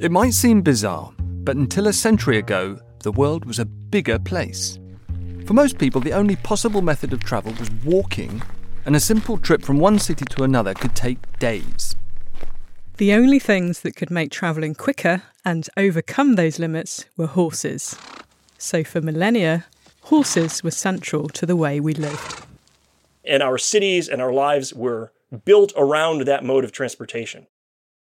It might seem bizarre, but until a century ago, the world was a bigger place. For most people, the only possible method of travel was walking, and a simple trip from one city to another could take days. The only things that could make travelling quicker and overcome those limits were horses. So for millennia, horses were central to the way we lived. And our cities and our lives were built around that mode of transportation.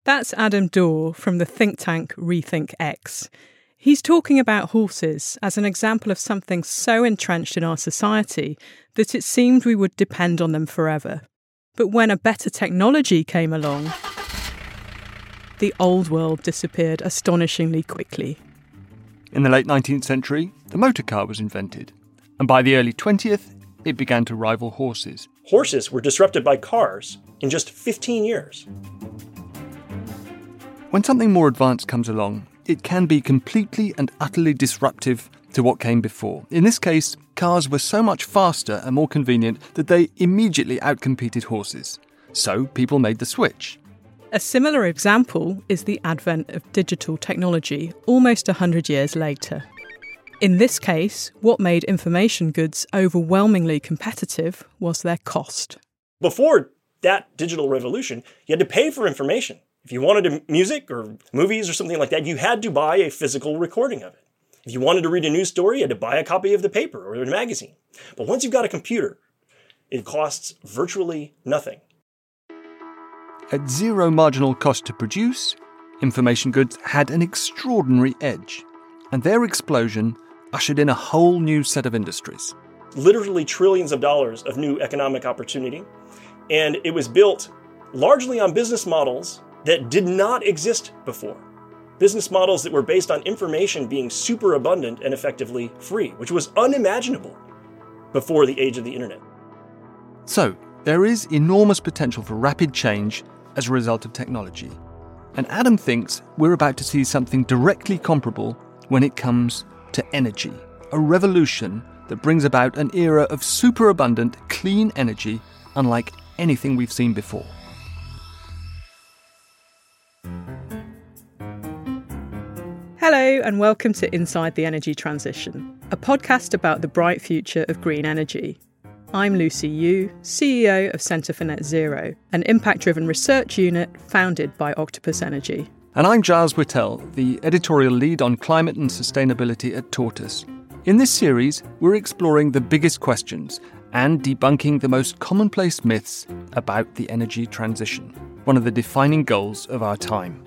That's Adam Dorr from the think tank Rethink X. He's talking about horses as an example of something so entrenched in our society that it seemed we would depend on them forever. But when a better technology came along, the old world disappeared astonishingly quickly. In the late 19th century, the motor car was invented, and by the early 20th, it began to rival horses. Horses were disrupted by cars in just 15 years. When something more advanced comes along, it can be completely and utterly disruptive to what came before. In this case, cars were so much faster and more convenient that they immediately outcompeted horses. So people made the switch. A similar example is the advent of digital technology almost 100 years later. In this case, what made information goods overwhelmingly competitive was their cost. Before that digital revolution, you had to pay for information. If you wanted music or movies or something like that, you had to buy a physical recording of it. If you wanted to read a news story, you had to buy a copy of the paper or the magazine. But once you've got a computer, it costs virtually nothing. At zero marginal cost to produce, information goods had an extraordinary edge, and their explosion ushered in a whole new set of industries. Literally trillions of dollars of new economic opportunity, and it was built largely on business models that did not exist before. Business models that were based on information being super abundant and effectively free, which was unimaginable before the age of the internet. So, there is enormous potential for rapid change as a result of technology. And Adam thinks we're about to see something directly comparable when it comes to energy a revolution that brings about an era of superabundant, clean energy unlike anything we've seen before. Hello, and welcome to Inside the Energy Transition, a podcast about the bright future of green energy. I'm Lucy Yu, CEO of Centre for Net Zero, an impact driven research unit founded by Octopus Energy. And I'm Giles Whittell, the editorial lead on climate and sustainability at Tortoise. In this series, we're exploring the biggest questions and debunking the most commonplace myths about the energy transition, one of the defining goals of our time.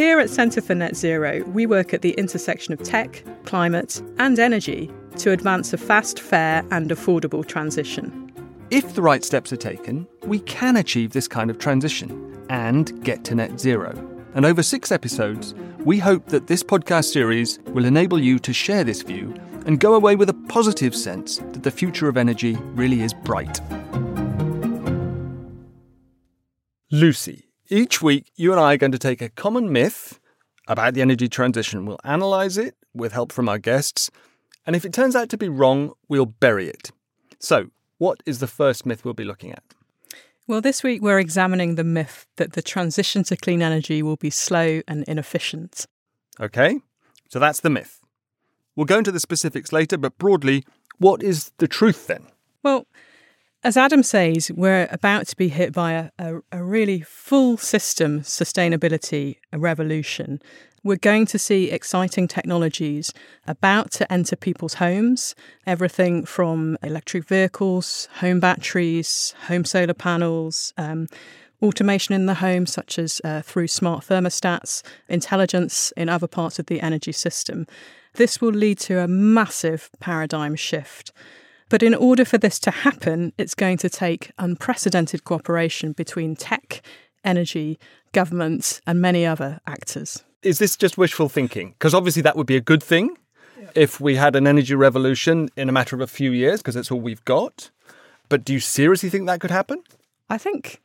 Here at Centre for Net Zero, we work at the intersection of tech, climate, and energy to advance a fast, fair, and affordable transition. If the right steps are taken, we can achieve this kind of transition and get to net zero. And over six episodes, we hope that this podcast series will enable you to share this view and go away with a positive sense that the future of energy really is bright. Lucy, each week, you and I are going to take a common myth about the energy transition. We'll analyze it with help from our guests, and if it turns out to be wrong, we'll bury it. So, what is the first myth we'll be looking at? Well, this week we're examining the myth that the transition to clean energy will be slow and inefficient. Okay, so that's the myth. We'll go into the specifics later, but broadly, what is the truth then? Well, as Adam says, we're about to be hit by a, a, a, really full system sustainability revolution. We're going to see exciting technologies about to enter people's homes, everything from electric vehicles, home batteries, home solar panels, um, automation in the home, such as uh, through smart thermostats, intelligence in other parts of the energy system. This will lead to a massive paradigm shift. But in order for this to happen, it's going to take unprecedented cooperation between tech, energy, government, and many other actors. Is this just wishful thinking? Because obviously that would be a good thing if we had an energy revolution in a matter of a few years, because that's all we've got. But do you seriously think that could happen? I think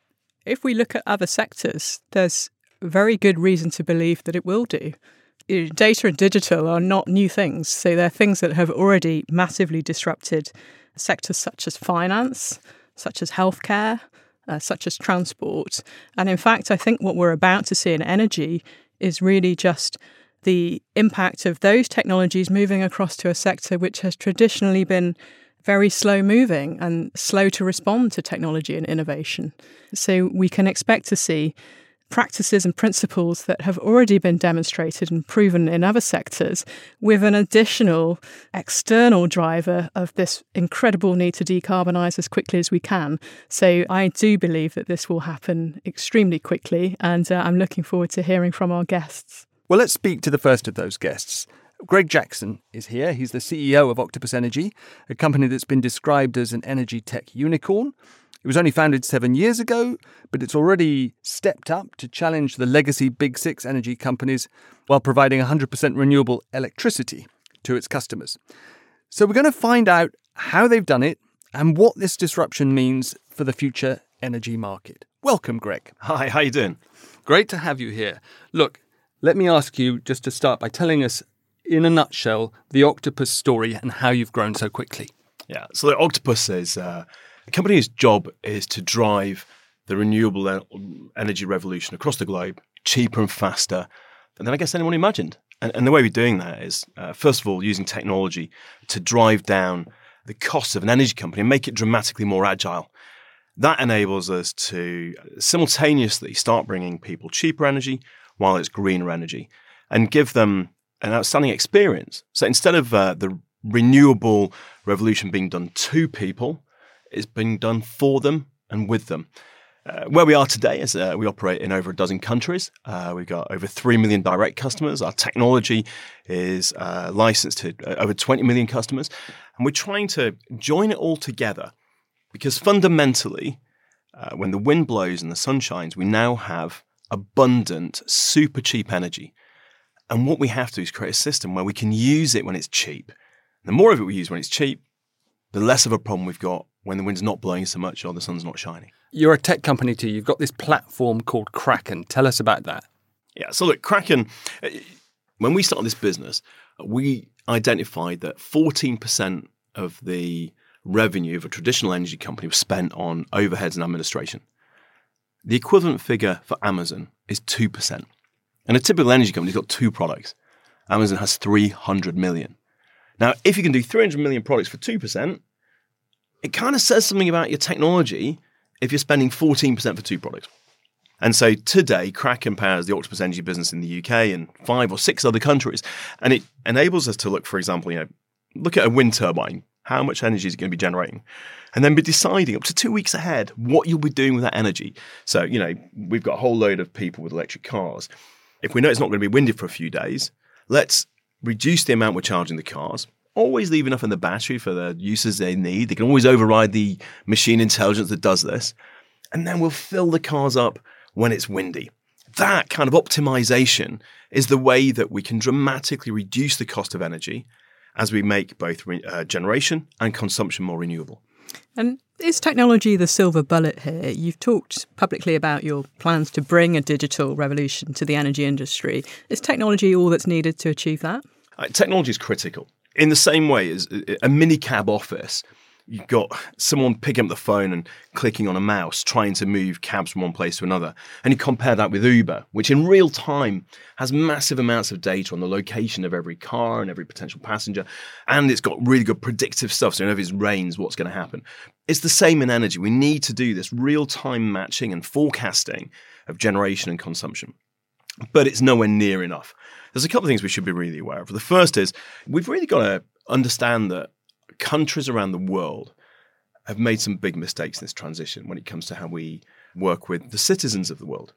if we look at other sectors, there's very good reason to believe that it will do data and digital are not new things. So they're things that have already massively disrupted sectors such as finance, such as healthcare, uh, such as transport. And in fact, I think what we're about to see in energy is really just the impact of those technologies moving across to a sector which has traditionally been very slow moving and slow to respond to technology and innovation. So we can expect to see practices and principles that have already been demonstrated and proven in other sectors with an additional external driver of this incredible need to decarbonize as quickly as we can. So I do believe that this will happen extremely quickly and uh, I'm looking forward to hearing from our guests. Well, let's speak to the first of those guests. Greg Jackson is here. He's the CEO of Octopus Energy, a company that's been described as an energy tech unicorn. It was only founded seven years ago, but it's already stepped up to challenge the legacy Big Six energy companies while providing 100% renewable electricity to its customers. So we're going to find out how they've done it and what this disruption means for the future energy market. Welcome, Greg. Hi, how you doing? Great to have you here. Look, let me ask you just to start by telling us in a nutshell the octopus story and how you've grown so quickly. Yeah, so the octopus is uh, a company's job is to drive the renewable energy revolution across the globe cheaper and faster than I guess anyone imagined. And, and the way we're doing that is, uh, first of all, using technology to drive down the cost of an energy company and make it dramatically more agile. That enables us to simultaneously start bringing people cheaper energy while it's greener energy and give them an outstanding experience. So instead of uh, the renewable revolution being done to people, is being done for them and with them. Uh, where we are today is uh, we operate in over a dozen countries. Uh, we've got over 3 million direct customers. Our technology is uh, licensed to uh, over 20 million customers. And we're trying to join it all together because fundamentally, uh, when the wind blows and the sun shines, we now have abundant, super cheap energy. And what we have to do is create a system where we can use it when it's cheap. The more of it we use when it's cheap, the less of a problem we've got when the wind's not blowing so much or the sun's not shining. You're a tech company too. You've got this platform called Kraken. Tell us about that. Yeah. So look, Kraken. Uh, when we started this business, we identified that 14% of the revenue of a traditional energy company was spent on overheads and administration. The equivalent figure for Amazon is 2%. And a typical energy company's got two products. Amazon has 300 million. Now, if you can do 300 million products for 2%, it kind of says something about your technology if you're spending 14% for two products. And so today, Kraken powers the Octopus Energy business in the UK and five or six other countries. And it enables us to look, for example, you know, look at a wind turbine. How much energy is it going to be generating? And then be deciding up to two weeks ahead what you'll be doing with that energy. So, you know, we've got a whole load of people with electric cars. If we know it's not going to be windy for a few days, let's reduce the amount we're charging the cars always leave enough in the battery for the uses they need. They can always override the machine intelligence that does this. And then we'll fill the cars up when it's windy. That kind of optimization is the way that we can dramatically reduce the cost of energy as we make both uh, generation and consumption more renewable. And is technology the silver bullet here? You've talked publicly about your plans to bring a digital revolution to the energy industry. Is technology all that's needed to achieve that? Uh, technology is critical in the same way as a minicab office, you've got someone picking up the phone and clicking on a mouse trying to move cabs from one place to another. And you compare that with Uber, which in real time has massive amounts of data on the location of every car and every potential passenger. And it's got really good predictive stuff. So you know if it rains, what's going to happen? It's the same in energy. We need to do this real time matching and forecasting of generation and consumption. But it's nowhere near enough there's a couple of things we should be really aware of. The first is we've really got to understand that countries around the world have made some big mistakes in this transition when it comes to how we work with the citizens of the world.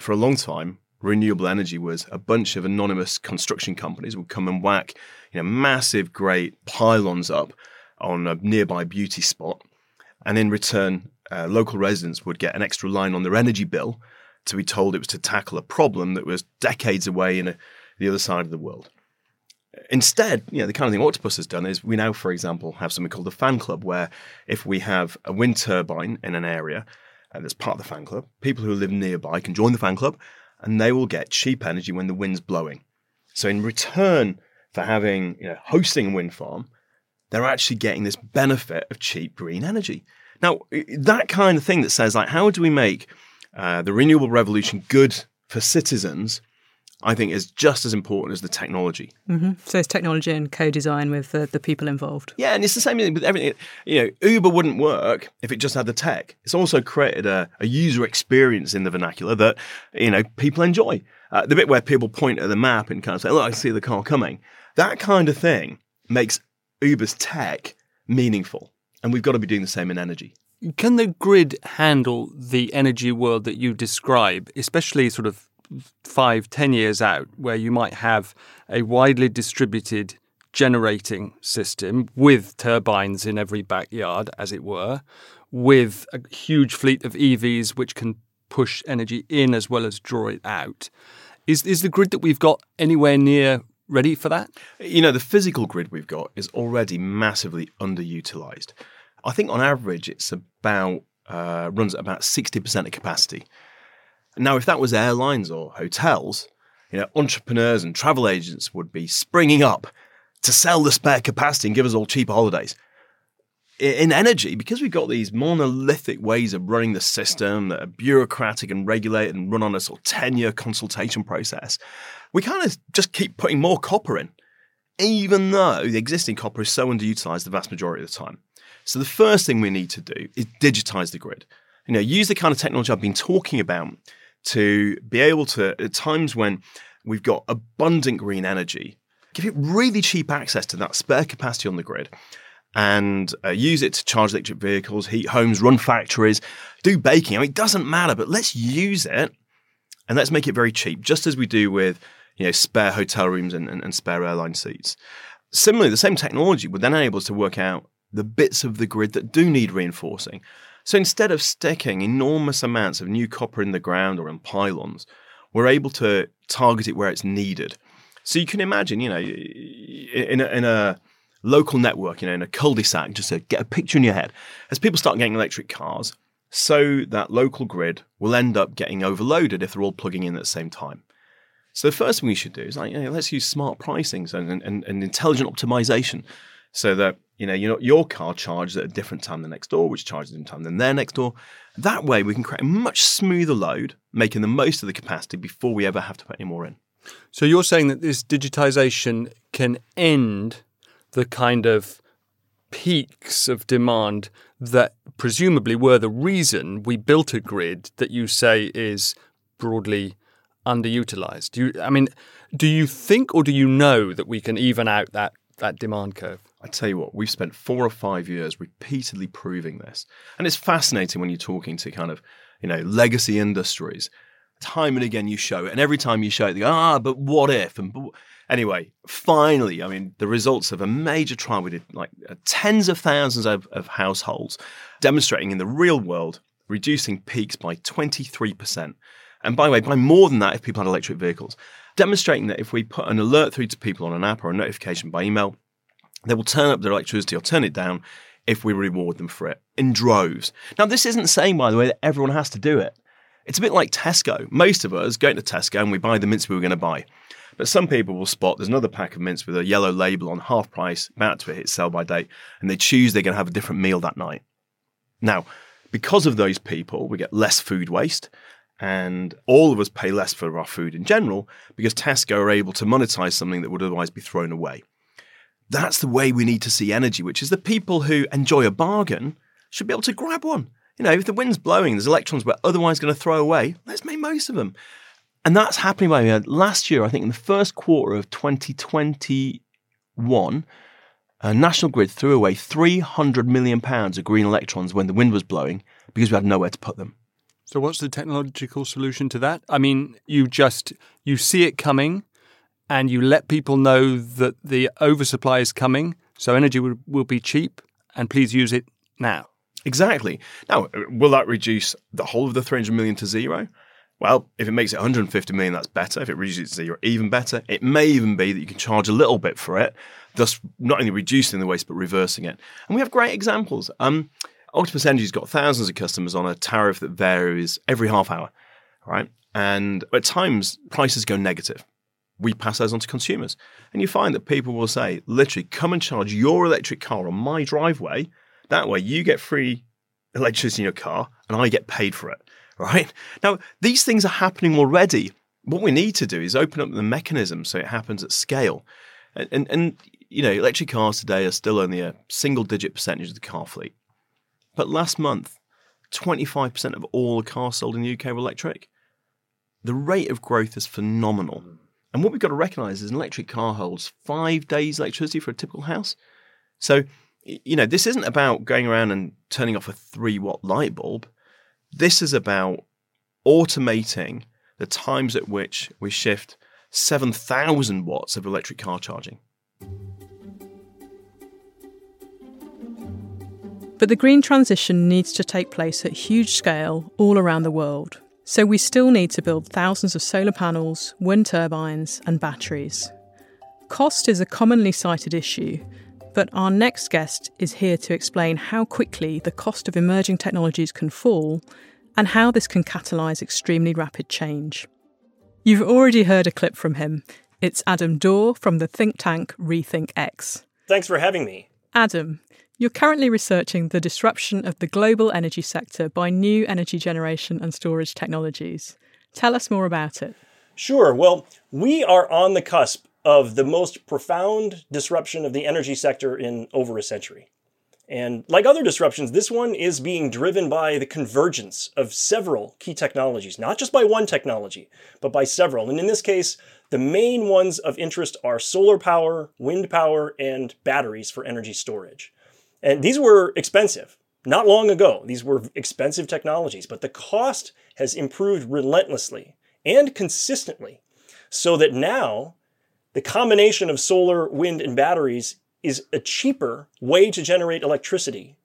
For a long time, renewable energy was a bunch of anonymous construction companies would come and whack, you know, massive, great pylons up on a nearby beauty spot, and in return, uh, local residents would get an extra line on their energy bill to be told it was to tackle a problem that was decades away in a the other side of the world. Instead, you know, the kind of thing Octopus has done is we now, for example, have something called the fan club, where if we have a wind turbine in an area uh, that's part of the fan club, people who live nearby can join the fan club, and they will get cheap energy when the wind's blowing. So in return for having, you know, hosting a wind farm, they're actually getting this benefit of cheap green energy. Now, that kind of thing that says like, how do we make uh, the renewable revolution good for citizens I think is just as important as the technology. Mm-hmm. So it's technology and co-design with the, the people involved. Yeah, and it's the same thing with everything. You know, Uber wouldn't work if it just had the tech. It's also created a, a user experience in the vernacular that you know people enjoy. Uh, the bit where people point at the map and kind of say, "Look, I see the car coming." That kind of thing makes Uber's tech meaningful, and we've got to be doing the same in energy. Can the grid handle the energy world that you describe, especially sort of five, ten years out, where you might have a widely distributed generating system with turbines in every backyard, as it were, with a huge fleet of EVs which can push energy in as well as draw it out. Is is the grid that we've got anywhere near ready for that? You know, the physical grid we've got is already massively underutilized. I think on average it's about uh, runs at about sixty percent of capacity. Now, if that was airlines or hotels, you know, entrepreneurs and travel agents would be springing up to sell the spare capacity and give us all cheaper holidays. In energy, because we've got these monolithic ways of running the system that are bureaucratic and regulated and run on a sort of 10 year consultation process, we kind of just keep putting more copper in, even though the existing copper is so underutilized the vast majority of the time. So the first thing we need to do is digitize the grid. You know, use the kind of technology I've been talking about to be able to, at times when we've got abundant green energy, give it really cheap access to that spare capacity on the grid and uh, use it to charge electric vehicles, heat homes, run factories, do baking. I mean, it doesn't matter, but let's use it and let's make it very cheap, just as we do with you know spare hotel rooms and, and, and spare airline seats. Similarly, the same technology would then enable us to work out the bits of the grid that do need reinforcing so instead of sticking enormous amounts of new copper in the ground or in pylons, we're able to target it where it's needed. So you can imagine, you know, in a, in a local network, you know, in a cul-de-sac, just to get a picture in your head, as people start getting electric cars, so that local grid will end up getting overloaded if they're all plugging in at the same time. So the first thing we should do is like, you know, let's use smart pricing and, and, and intelligent optimization so that you know, your, your car charges at a different time than next door, which charges in time than their next door. That way, we can create a much smoother load, making the most of the capacity before we ever have to put any more in. So you're saying that this digitization can end the kind of peaks of demand that presumably were the reason we built a grid that you say is broadly underutilized. Do you, I mean, do you think or do you know that we can even out that that demand curve? I tell you what, we've spent four or five years repeatedly proving this. And it's fascinating when you're talking to kind of, you know, legacy industries. Time and again you show it, and every time you show it, they go, ah, but what if? And anyway, finally, I mean, the results of a major trial we did, like uh, tens of thousands of, of households, demonstrating in the real world, reducing peaks by 23%. And by the way, by more than that if people had electric vehicles demonstrating that if we put an alert through to people on an app or a notification by email, they will turn up their electricity or turn it down if we reward them for it in droves. Now, this isn't saying, by the way, that everyone has to do it. It's a bit like Tesco. Most of us go to Tesco and we buy the mints we were going to buy. But some people will spot there's another pack of mints with a yellow label on half price, about to hit sell by date, and they choose they're going to have a different meal that night. Now, because of those people, we get less food waste and all of us pay less for our food in general because Tesco are able to monetize something that would otherwise be thrown away. That's the way we need to see energy, which is the people who enjoy a bargain should be able to grab one. You know, if the wind's blowing, there's electrons we're otherwise going to throw away, let's make most of them. And that's happening by. Last year, I think in the first quarter of 2021, uh, National Grid threw away 300 million pounds of green electrons when the wind was blowing because we had nowhere to put them. So what's the technological solution to that? I mean, you just you see it coming and you let people know that the oversupply is coming, so energy will, will be cheap and please use it now. Exactly. Now, will that reduce the whole of the 300 million to zero? Well, if it makes it 150 million, that's better. If it reduces it to zero, even better. It may even be that you can charge a little bit for it, thus not only reducing the waste but reversing it. And we have great examples. Um, Octopus Energy's got thousands of customers on a tariff that varies every half hour, right? And at times prices go negative. We pass those on to consumers. And you find that people will say, literally, come and charge your electric car on my driveway. That way you get free electricity in your car and I get paid for it, right? Now, these things are happening already what we need to do is open up the mechanism so it happens at scale. And, and, and you know, electric cars today are still only a single digit percentage of the car fleet. But last month, 25% of all cars sold in the UK were electric. The rate of growth is phenomenal. And what we've got to recognize is an electric car holds five days electricity for a typical house. So, you know, this isn't about going around and turning off a three watt light bulb. This is about automating the times at which we shift 7,000 watts of electric car charging. But the green transition needs to take place at huge scale all around the world. So we still need to build thousands of solar panels, wind turbines, and batteries. Cost is a commonly cited issue, but our next guest is here to explain how quickly the cost of emerging technologies can fall and how this can catalyse extremely rapid change. You've already heard a clip from him. It's Adam Dorr from the think tank RethinkX. Thanks for having me. Adam, you're currently researching the disruption of the global energy sector by new energy generation and storage technologies. Tell us more about it. Sure. Well, we are on the cusp of the most profound disruption of the energy sector in over a century. And like other disruptions, this one is being driven by the convergence of several key technologies, not just by one technology, but by several. And in this case, the main ones of interest are solar power, wind power, and batteries for energy storage. And these were expensive. Not long ago, these were expensive technologies, but the cost has improved relentlessly and consistently so that now the combination of solar, wind, and batteries is a cheaper way to generate electricity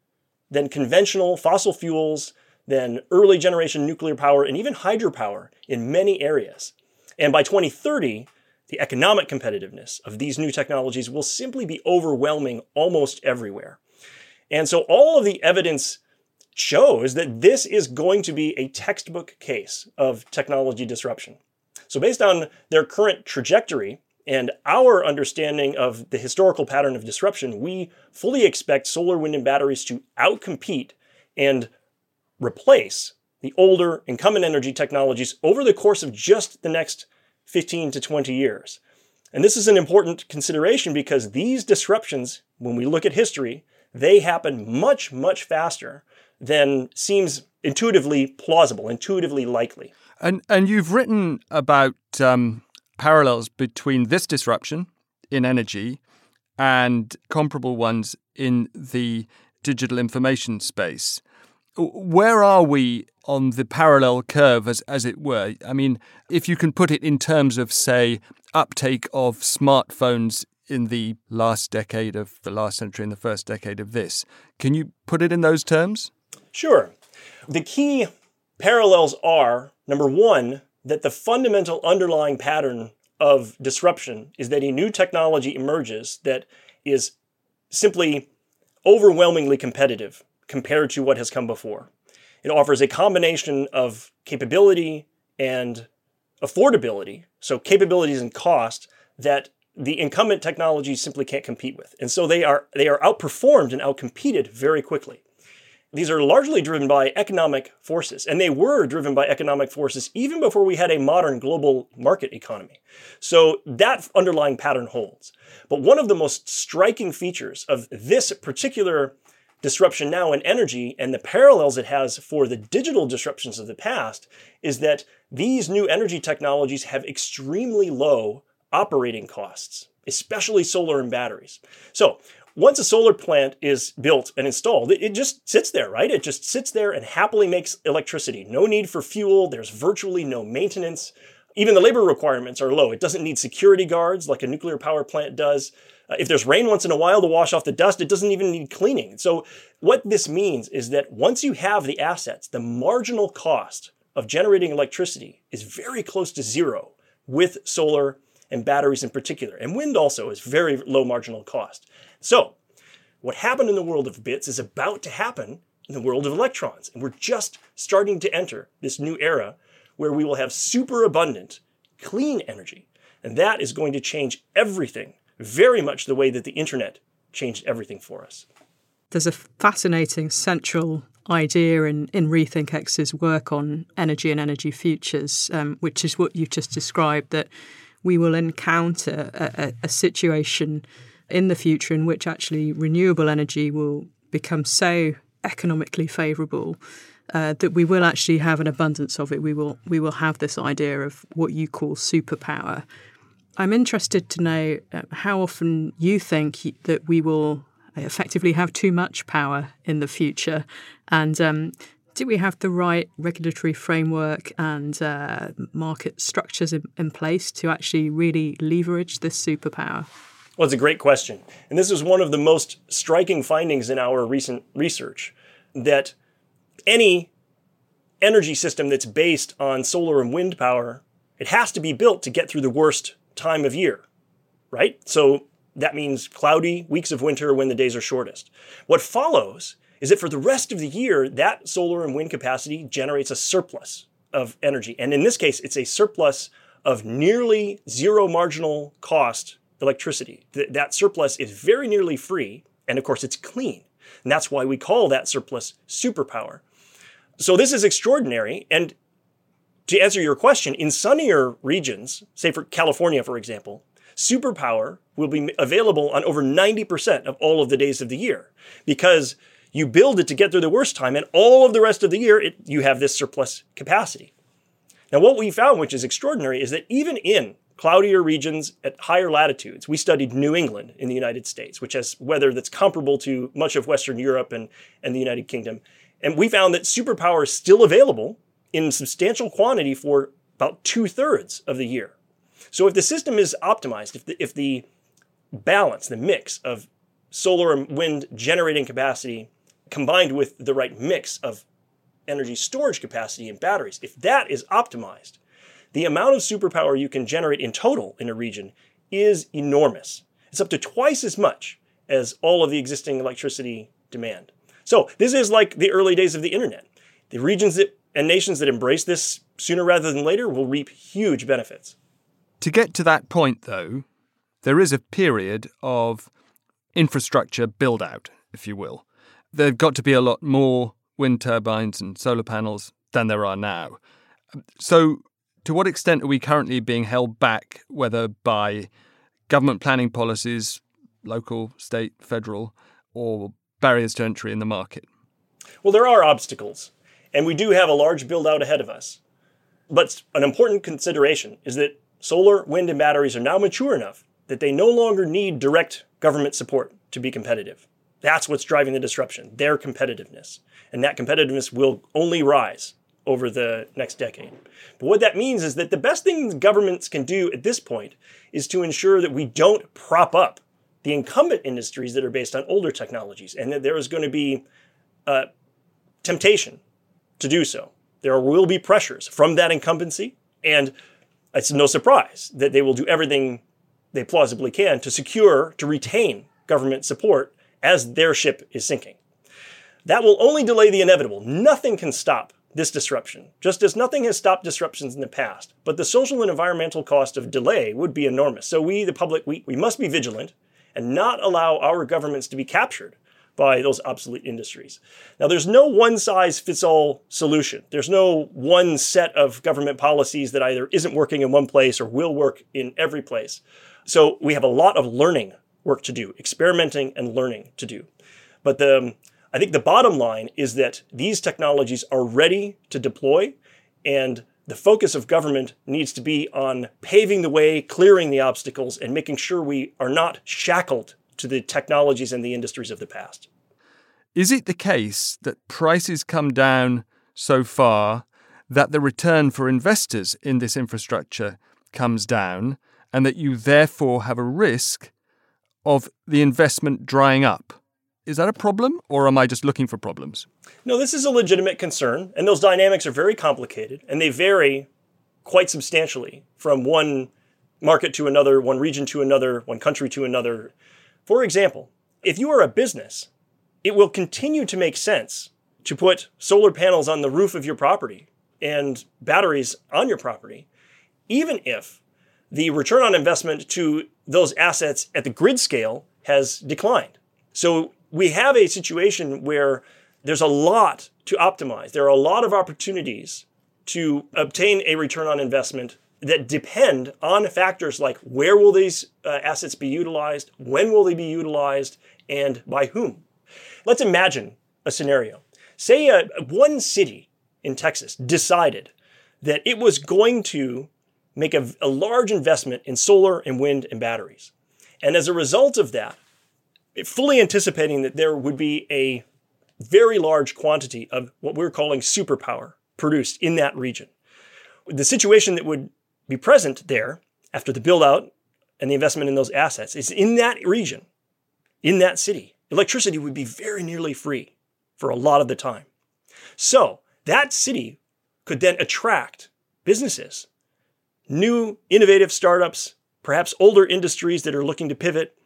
than conventional fossil fuels, than early generation nuclear power, and even hydropower in many areas. And by 2030, the economic competitiveness of these new technologies will simply be overwhelming almost everywhere. And so all of the evidence shows that this is going to be a textbook case of technology disruption. So, based on their current trajectory and our understanding of the historical pattern of disruption, we fully expect solar, wind, and batteries to outcompete and replace the older incumbent energy technologies over the course of just the next 15 to 20 years. And this is an important consideration because these disruptions, when we look at history, they happen much, much faster than seems intuitively plausible, intuitively likely. And and you've written about um, parallels between this disruption in energy and comparable ones in the digital information space. Where are we on the parallel curve, as, as it were? I mean, if you can put it in terms of, say, uptake of smartphones in the last decade of the last century and the first decade of this. Can you put it in those terms? Sure. The key parallels are number one, that the fundamental underlying pattern of disruption is that a new technology emerges that is simply overwhelmingly competitive compared to what has come before. It offers a combination of capability and affordability, so capabilities and cost that the incumbent technologies simply can't compete with. And so they are they are outperformed and outcompeted very quickly. These are largely driven by economic forces, and they were driven by economic forces even before we had a modern global market economy. So that underlying pattern holds. But one of the most striking features of this particular disruption now in energy and the parallels it has for the digital disruptions of the past is that these new energy technologies have extremely low operating costs, especially solar and batteries. So once a solar plant is built and installed, it, just sits there, right? It just sits there and happily makes electricity. No need for fuel. There's virtually no maintenance. Even the labor requirements are low. It doesn't need security guards like a nuclear power plant does. Uh, if there's rain once in a while to wash off the dust, it doesn't even need cleaning. So, what this means is that once you have the assets, the marginal cost of generating electricity is very close to zero with solar and batteries in particular. And wind also is very low marginal cost. So, what happened in the world of bits is about to happen in the world of electrons. And we're just starting to enter this new era where we will have super abundant, clean energy. And that is going to change everything, very much the way that the internet changed everything for us. There's a fascinating central idea in, in Rethink X's work on energy and energy futures, um, which is what you've just described, that we will encounter a, a, a situation in the future in which actually renewable energy will become so economically favourable uh, that we will actually have an abundance of it. We will we will have this idea of what you call superpower. I'm interested to know uh, how often you think that we will effectively have too much power in the future, and um, do we have the right regulatory framework and uh, market structures in, in place to actually really leverage this superpower? Well, it's a great question. And this is one of the most striking findings in our recent research that any energy system that's based on solar and wind power, it has to be built to get through the worst time of year, right? So that means cloudy weeks of winter when the days are shortest. What follows is that for the rest of the year, that solar and wind capacity generates a surplus of energy. And in this case, it's a surplus of nearly zero marginal cost electricity. Th- that surplus is very nearly free, and of course, it's clean. And that's why we call that surplus superpower. So this is extraordinary. And to answer your question, in sunnier regions, say for California, for example, superpower will be available on over 90% of all of the days of the year because you build it to get through the worst time, and all of the rest of the year, it, you have this surplus capacity. Now, what we found, which is extraordinary, is that even in cloudier regions at higher latitudes, we studied New England in the United States, which has weather that's comparable to much of Western Europe and, and the United Kingdom. And we found that superpower is still available in substantial quantity for about two thirds of the year. So if the system is optimized, if the, if the balance, the mix of solar and wind generating capacity combined with the right mix of energy storage capacity and batteries, if that is optimized, the amount of superpower you can generate in total in a region is enormous. It's up to twice as much as all of the existing electricity demand. So this is like the early days of the internet. The regions that, and nations that embrace this sooner rather than later will reap huge benefits. To get to that point, though, there is a period of infrastructure build out, if you will. There've got to be a lot more wind turbines and solar panels than there are now. So, to what extent are we currently being held back, whether by government planning policies, local, state, federal, or barriers to entry in the market? Well, there are obstacles, and we do have a large build out ahead of us. But an important consideration is that solar, wind, and batteries are now mature enough that they no longer need direct government support to be competitive. That's what's driving the disruption, their competitiveness. And that competitiveness will only rise over the next decade. But what that means is that the best thing governments can do at this point is to ensure that we don't prop up the incumbent industries that are based on older technologies and that there is going to be uh, temptation to do so. There will be pressures from that incumbency, and it's no surprise that they will do everything they plausibly can to secure, to retain government support as their ship is sinking. That will only delay the inevitable. Nothing can stop this disruption, just as nothing has stopped disruptions in the past. But the social and environmental cost of delay would be enormous. So we, the public, we, we must be vigilant and not allow our governments to be captured by those obsolete industries. Now, there's no one size fits all solution. There's no one set of government policies that either isn't working in one place or will work in every place. So we have a lot of learning work to do, experimenting and learning to do. But the I think the bottom line is that these technologies are ready to deploy, and the focus of government needs to be on paving the way, clearing the obstacles, and making sure we are not shackled to the technologies and the industries of the past. Is it the case that prices come down so far that the return for investors in this infrastructure comes down, and that you therefore have a risk of the investment drying up? Is that a problem, or am I just looking for problems? No, this is a legitimate concern, and those dynamics are very complicated, and they vary quite substantially from one market to another, one region to another, one country to another. For example, if you are a business, it will continue to make sense to put solar panels on the roof of your property and batteries on your property, even if the return on investment to those assets at the grid scale has declined. So we have a situation where there's a lot to optimize. There are a lot of opportunities to obtain a return on investment that depend on factors like where will these uh, assets be utilized, when will they be utilized, and by whom. Let's imagine a scenario. Say uh, one city in Texas decided that it was going to make a, a large investment in solar and wind and batteries. And as a result of that, fully anticipating that there would be a very large quantity of what we're calling superpower produced in that region. The situation that would be present there after the build out and the investment in those assets is in that region, in that city, electricity would be very nearly free for a lot of the time. So that city could then attract businesses, new innovative startups, perhaps older industries that are looking to pivot,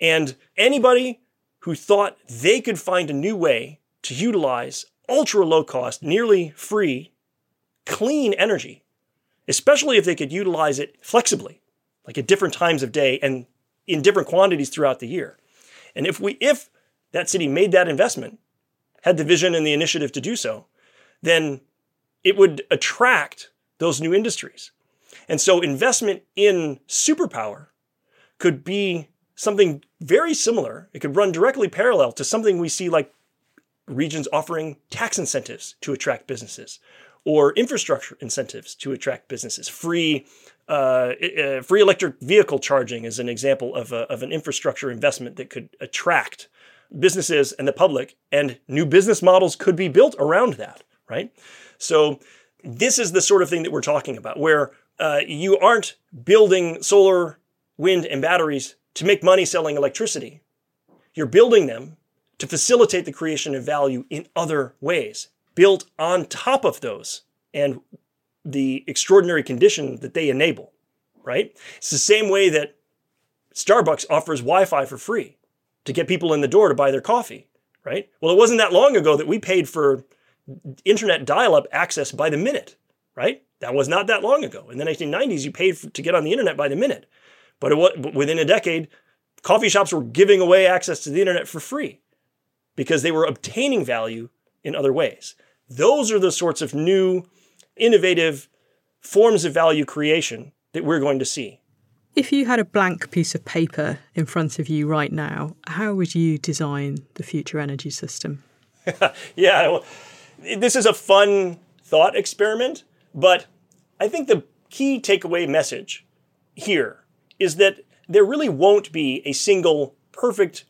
and anybody who thought they could find a new way to utilize ultra low cost, nearly free, clean energy, especially if they could utilize it flexibly, like at different times of day and in different quantities throughout the year. And if we if that city made that investment, had the vision and the initiative to do so, then it would attract those new industries. And so investment in superpower could be something very similar. It could run directly parallel to something we see like regions offering tax incentives to attract businesses or infrastructure incentives to attract businesses. Free, uh, uh, free electric vehicle charging is an example of, a, of an infrastructure investment that could attract businesses and the public, and new business models could be built around that, right? So, this is the sort of thing that we're talking about, where uh, you aren't building solar, wind, and batteries to make money selling electricity. You're building them to facilitate the creation of value in other ways, built on top of those and the extraordinary condition that they enable, right? It's the same way that Starbucks offers Wi Fi for free to get people in the door to buy their coffee, right? Well, it wasn't that long ago that we paid for internet dial up access by the minute, right? That was not that long ago. In the 1990s, you paid for, to get on the internet by the minute. But it, within a decade, coffee shops were giving away access to the internet for free because they were obtaining value in other ways. Those are the sorts of new, innovative forms of value creation that we're going to see. If you had a blank piece of paper in front of you right now, how would you design the future energy system? yeah, well, this is a fun thought experiment, but I think the key takeaway message here is that there really won't be a single perfect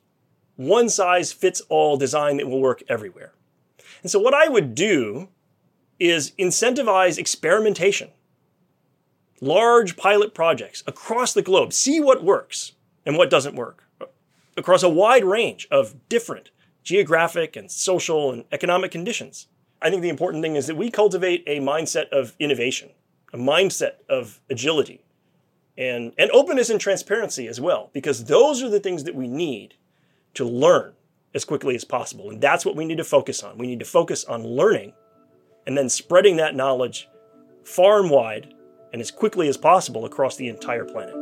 one size fits all design that will work everywhere. And so, what I would do is incentivize experimentation, large pilot projects across the globe, see what works and what doesn't work across a wide range of different geographic and social and economic conditions. I think the important thing is that we cultivate a mindset of innovation, a mindset of agility, and, and openness and transparency as well, because those are the things that we need to learn as quickly as possible. And that's what we need to focus on. We need to focus on learning and then spreading that knowledge far and wide and as quickly as possible across the entire planet.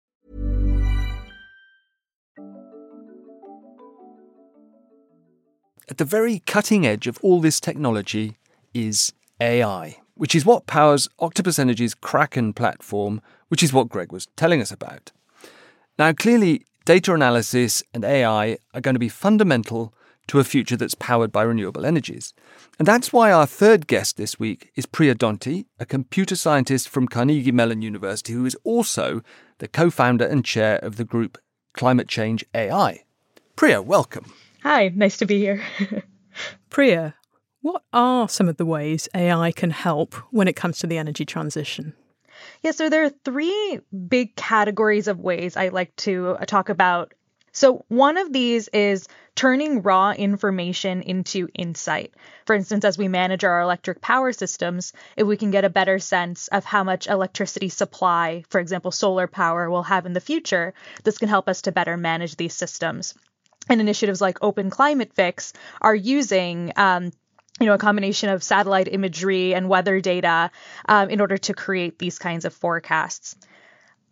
At the very cutting edge of all this technology is AI, which is what powers Octopus Energy's Kraken platform, which is what Greg was telling us about. Now, clearly, data analysis and AI are going to be fundamental to a future that's powered by renewable energies. And that's why our third guest this week is Priya Donti, a computer scientist from Carnegie Mellon University, who is also the co founder and chair of the group Climate Change AI. Priya, welcome. Hi, nice to be here. Priya, what are some of the ways AI can help when it comes to the energy transition? Yeah, so there are three big categories of ways I like to uh, talk about. So, one of these is turning raw information into insight. For instance, as we manage our electric power systems, if we can get a better sense of how much electricity supply, for example, solar power, will have in the future, this can help us to better manage these systems. And initiatives like Open Climate Fix are using um, you know, a combination of satellite imagery and weather data um, in order to create these kinds of forecasts.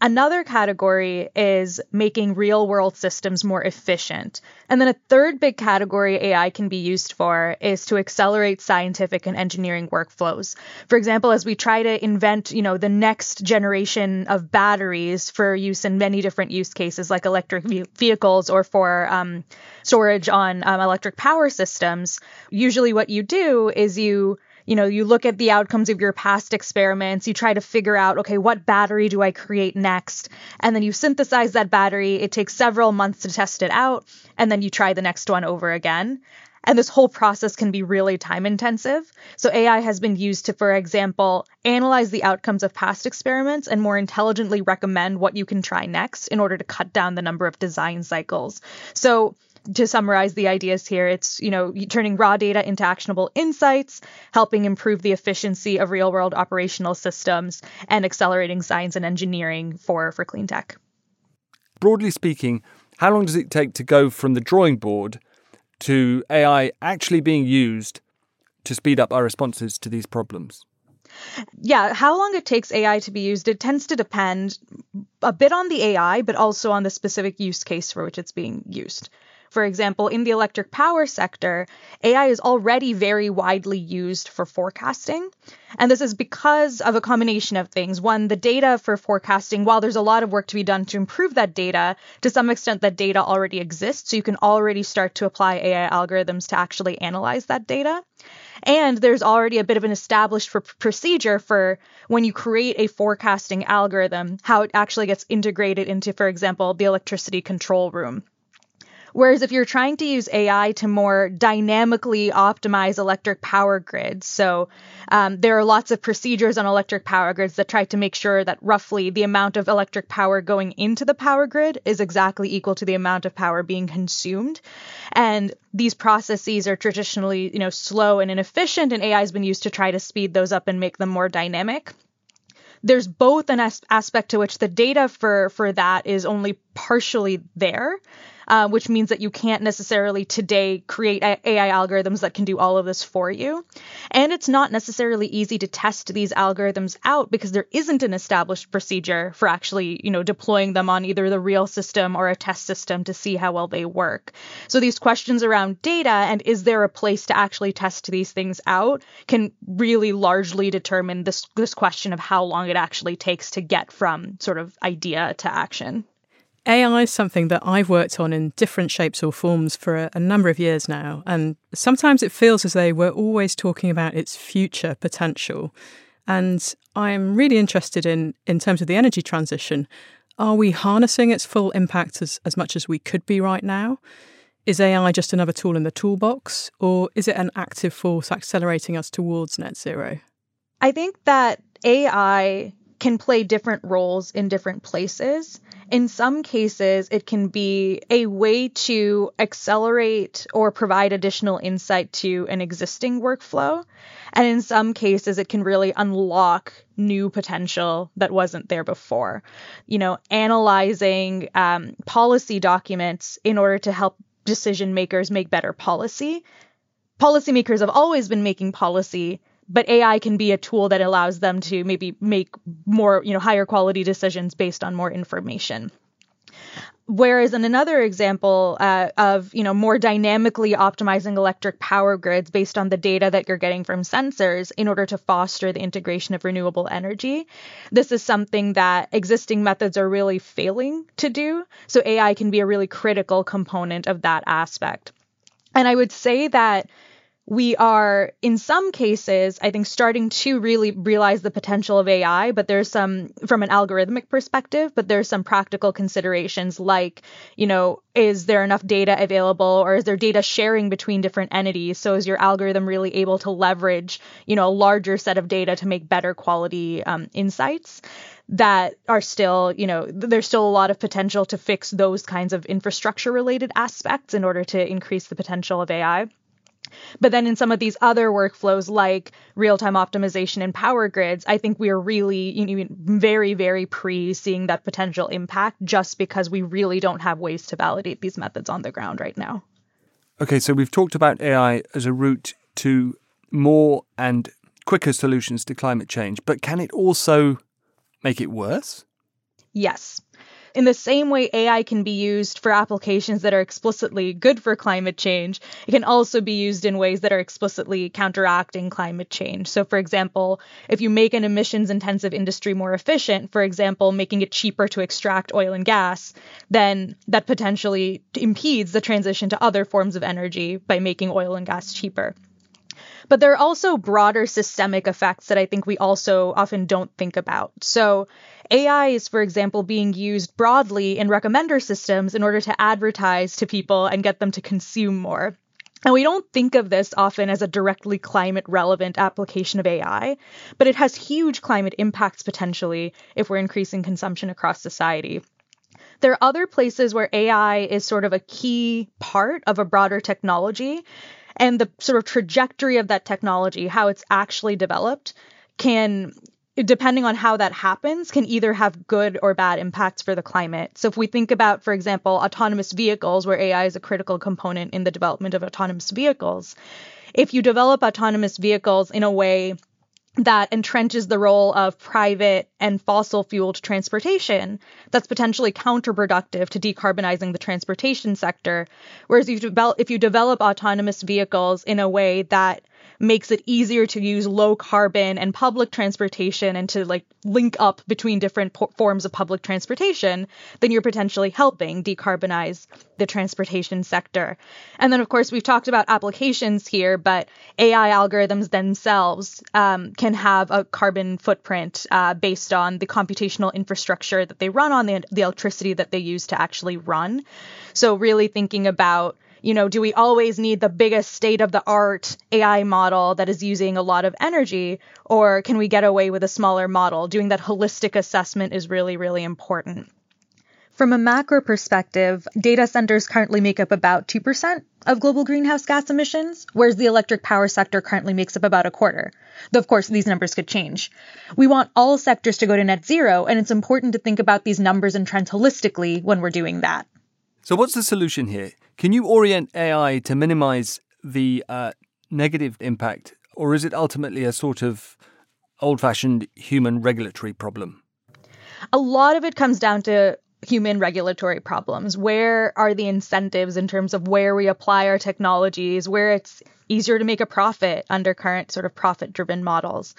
Another category is making real world systems more efficient. And then a third big category AI can be used for is to accelerate scientific and engineering workflows. For example, as we try to invent, you know, the next generation of batteries for use in many different use cases like electric vehicles or for um, storage on um, electric power systems, usually what you do is you you know, you look at the outcomes of your past experiments, you try to figure out, okay, what battery do I create next? And then you synthesize that battery. It takes several months to test it out, and then you try the next one over again. And this whole process can be really time intensive. So AI has been used to, for example, analyze the outcomes of past experiments and more intelligently recommend what you can try next in order to cut down the number of design cycles. So to summarize the ideas here, it's, you know, turning raw data into actionable insights, helping improve the efficiency of real world operational systems, and accelerating science and engineering for, for clean tech. Broadly speaking, how long does it take to go from the drawing board to AI actually being used to speed up our responses to these problems? Yeah, how long it takes AI to be used, it tends to depend a bit on the AI, but also on the specific use case for which it's being used. For example, in the electric power sector, AI is already very widely used for forecasting. And this is because of a combination of things. One, the data for forecasting, while there's a lot of work to be done to improve that data, to some extent that data already exists. So you can already start to apply AI algorithms to actually analyze that data. And there's already a bit of an established procedure for when you create a forecasting algorithm, how it actually gets integrated into, for example, the electricity control room. Whereas if you're trying to use AI to more dynamically optimize electric power grids, so um, there are lots of procedures on electric power grids that try to make sure that roughly the amount of electric power going into the power grid is exactly equal to the amount of power being consumed. And these processes are traditionally, you know, slow and inefficient, and AI has been used to try to speed those up and make them more dynamic there's both an as- aspect to which the data for for that is only partially there uh, which means that you can't necessarily today create AI algorithms that can do all of this for you. And it's not necessarily easy to test these algorithms out because there isn't an established procedure for actually, you know, deploying them on either the real system or a test system to see how well they work. So these questions around data and is there a place to actually test these things out can really largely determine this this question of how long it actually takes to get from sort of idea to action. AI is something that I've worked on in different shapes or forms for a, a, number of years now. And sometimes it feels as though we're always talking about its future potential. And I'm really interested in, in terms of the energy transition, are we harnessing its full impact as, as much as we could be right now? Is AI just another tool in the toolbox, or is it an active force accelerating us towards net zero? I think that AI can play different roles in different places. In some cases, it can be a way to accelerate or provide additional insight to an existing workflow. And in some cases, it can really unlock new potential that wasn't there before. You know, analyzing um, policy documents in order to help decision makers make better policy. Policymakers have always been making policy, but AI can be a tool that allows them to maybe make more, you know, higher quality decisions based on more information. Whereas in another example uh, of you know more dynamically optimizing electric power grids based on the data that you're getting from sensors in order to foster the integration of renewable energy, this is something that existing methods are really failing to do. So AI can be a really critical component of that aspect. And I would say that we are in some cases i think starting to really realize the potential of ai but there's some from an algorithmic perspective but there's some practical considerations like you know is there enough data available or is there data sharing between different entities so is your algorithm really able to leverage you know a larger set of data to make better quality um, insights that are still, you know, there's still a lot of potential to fix those kinds of infrastructure related aspects in order to increase the potential of AI. But then in some of these other workflows like real-time optimization and power grids, I think we are really you know, very, very pre seeing that potential impact just because we really don't have ways to validate these methods on the ground right now. Okay, so we've talked about AI as a route to more and quicker solutions to climate change, but can it also make it worse? Yes. In the same way AI can be used for applications that are explicitly good for climate change, it can also be used in ways that are explicitly counteracting climate change. So, for example, if you make an emissions intensive industry more efficient, for example, making it cheaper to extract oil and gas, then that potentially impedes the transition to other forms of energy by making oil and gas cheaper. But there are also broader systemic effects that I think we also often don't think about. So, AI is, for example, being used broadly in recommender systems in order to advertise to people and get them to consume more. And we don't think of this often as a directly climate relevant application of AI, but it has huge climate impacts potentially if we're increasing consumption across society. There are other places where AI is sort of a key part of a broader technology, and the sort of trajectory of that technology, how it's actually developed, can depending on how that happens, can either have good or bad impacts for the climate. So, if we think about, for example, autonomous vehicles, where AI is a critical component in the development of autonomous vehicles, if you develop autonomous vehicles in a way that entrenches the role of private and fossil fueled transportation that's potentially counterproductive to decarbonizing the transportation sector. Whereas if you, develop, if you develop autonomous vehicles in a way that makes it easier to use low carbon and public transportation and to like link up between different po- forms of public transportation, then you're potentially helping decarbonize the transportation sector. And then, of course, we've talked about applications here, but AI algorithms themselves um, can have a carbon footprint uh, based on the computational infrastructure that they run on, the, the electricity that they use to actually run. So, really thinking about you know, do we always need the biggest state of the art AI model that is using a lot of energy, or can we get away with a smaller model? Doing that holistic assessment is really, really important. From a macro perspective, data centers currently make up about 2% of global greenhouse gas emissions, whereas the electric power sector currently makes up about a quarter. Though, of course, these numbers could change. We want all sectors to go to net zero, and it's important to think about these numbers and trends holistically when we're doing that. So, what's the solution here? Can you orient AI to minimize the uh, negative impact, or is it ultimately a sort of old fashioned human regulatory problem? A lot of it comes down to human regulatory problems. Where are the incentives in terms of where we apply our technologies, where it's easier to make a profit under current sort of profit driven models?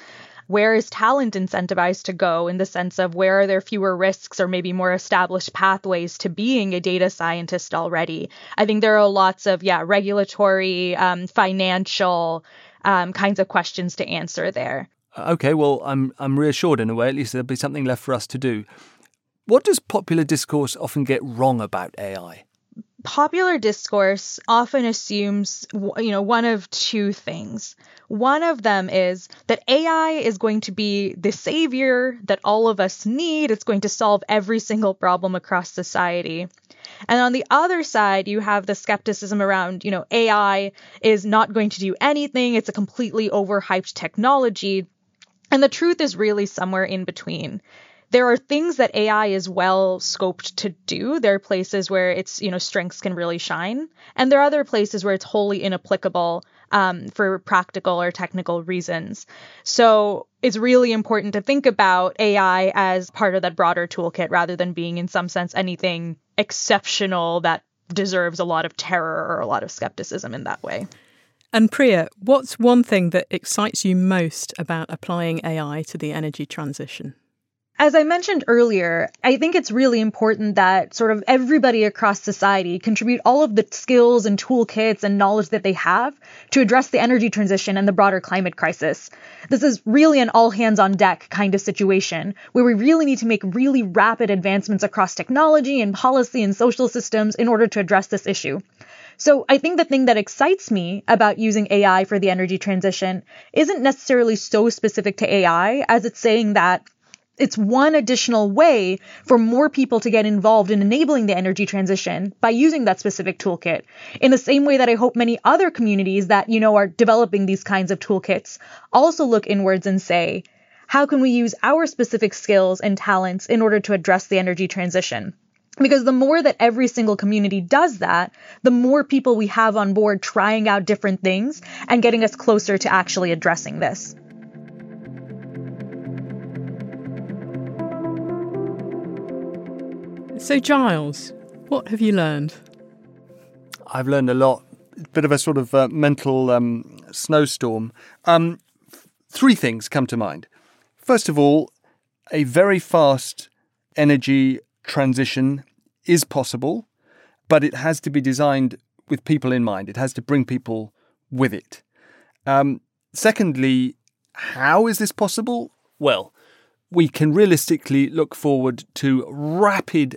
Where is talent incentivized to go in the sense of where are there fewer risks or maybe more established pathways to being a data scientist already? I think there are lots of, yeah, regulatory, um, financial um, kinds of questions to answer there. Uh, okay, well, I'm, I'm reassured in a way. At least there'll be something left for us to do. What does popular discourse often get wrong about AI? Popular discourse often assumes you know one of two things. One of them is that ai is going to be the savior that all of us need. It's going to solve every single problem across society. And on the other side you have the skepticism around you know ai is not going to do anything. It's a completely overhyped technology. And the truth is really somewhere in between there are things that AI is well scoped to do. There are places where its you know strengths can really shine, and there are other places where it's wholly inapplicable um, for practical or technical reasons. So it's really important to think about AI as part of that broader toolkit rather than being in some sense anything exceptional that deserves a lot of terror or a lot of skepticism in that way. And Priya, what's one thing that excites you most about applying AI to the energy transition? As I mentioned earlier, I think it's really important that sort of everybody across society contribute all of the skills and toolkits and knowledge that they have to address the energy transition and the broader climate crisis. This is really an all hands on deck kind of situation where we really need to make really rapid advancements across technology and policy and social systems in order to address this issue. So I think the thing that excites me about using AI for the energy transition isn't necessarily so specific to AI as it's saying that it's one additional way for more people to get involved in enabling the energy transition by using that specific toolkit. In the same way that I hope many other communities that, you know, are developing these kinds of toolkits also look inwards and say, how can we use our specific skills and talents in order to address the energy transition? Because the more that every single community does that, the more people we have on board trying out different things and getting us closer to actually addressing this. So, Giles, what have you learned? I've learned a lot. A bit of a sort of uh, mental um, snowstorm. Um, three things come to mind. First of all, a very fast energy transition is possible, but it has to be designed with people in mind. It has to bring people with it. Um, secondly, how is this possible? Well, we can realistically look forward to rapid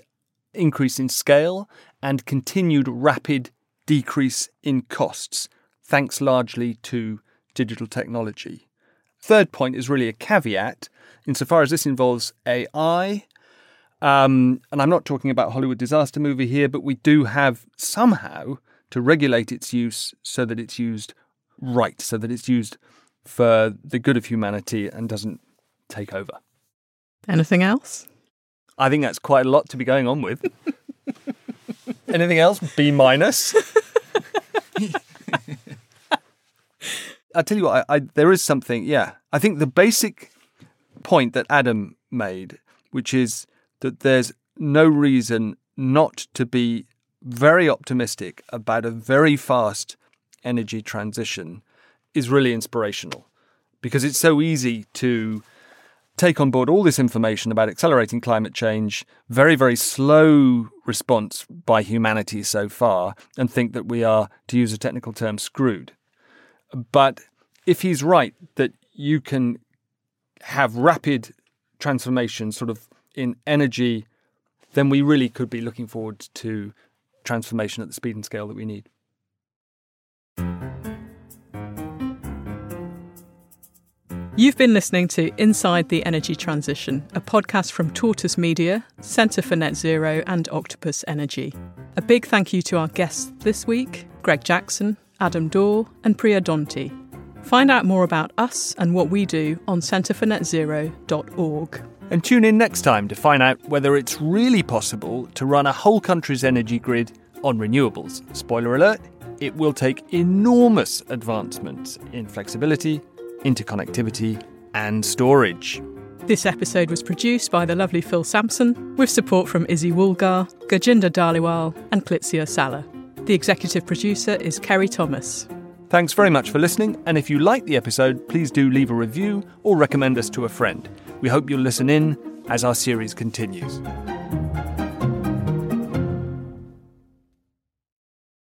increase in scale and continued rapid decrease in costs, thanks largely to digital technology. Third point is really a caveat insofar as this involves AI. Um, and I'm not talking about Hollywood disaster movie here, but we do have somehow to regulate its use so that it's used right, so that it's used for the good of humanity and doesn't take over. Anything else? I think that's quite a lot to be going on with. Anything else? B minus. I tell you what, I, I, there is something. Yeah, I think the basic point that Adam made, which is that there's no reason not to be very optimistic about a very fast energy transition, is really inspirational, because it's so easy to take on board all this information about accelerating climate change, very, very slow response by humanity so far, and think that we are, to use a technical term, screwed. But if he's right that you can have rapid transformation sort of in energy, then we really could be looking forward to transformation at the speed and scale that we need. You've been listening to Inside the Energy Transition, a podcast from Tortoise Media, Centre for Net Zero, and Octopus Energy. A big thank you to our guests this week Greg Jackson, Adam Dorr, and Priya Donti. Find out more about us and what we do on centrefornetzero.org. And tune in next time to find out whether it's really possible to run a whole country's energy grid on renewables. Spoiler alert, it will take enormous advancements in flexibility interconnectivity, and storage. This episode was produced by the lovely Phil Sansom, with support from Izzy Woolgar, Gajinder Dhaliwal, and Klitsia Salah. The executive producer is Kerry Thomas. Thanks very much for listening, and if you like the episode, please do leave a review or recommend us to a friend. We hope you'll listen in as our series continues.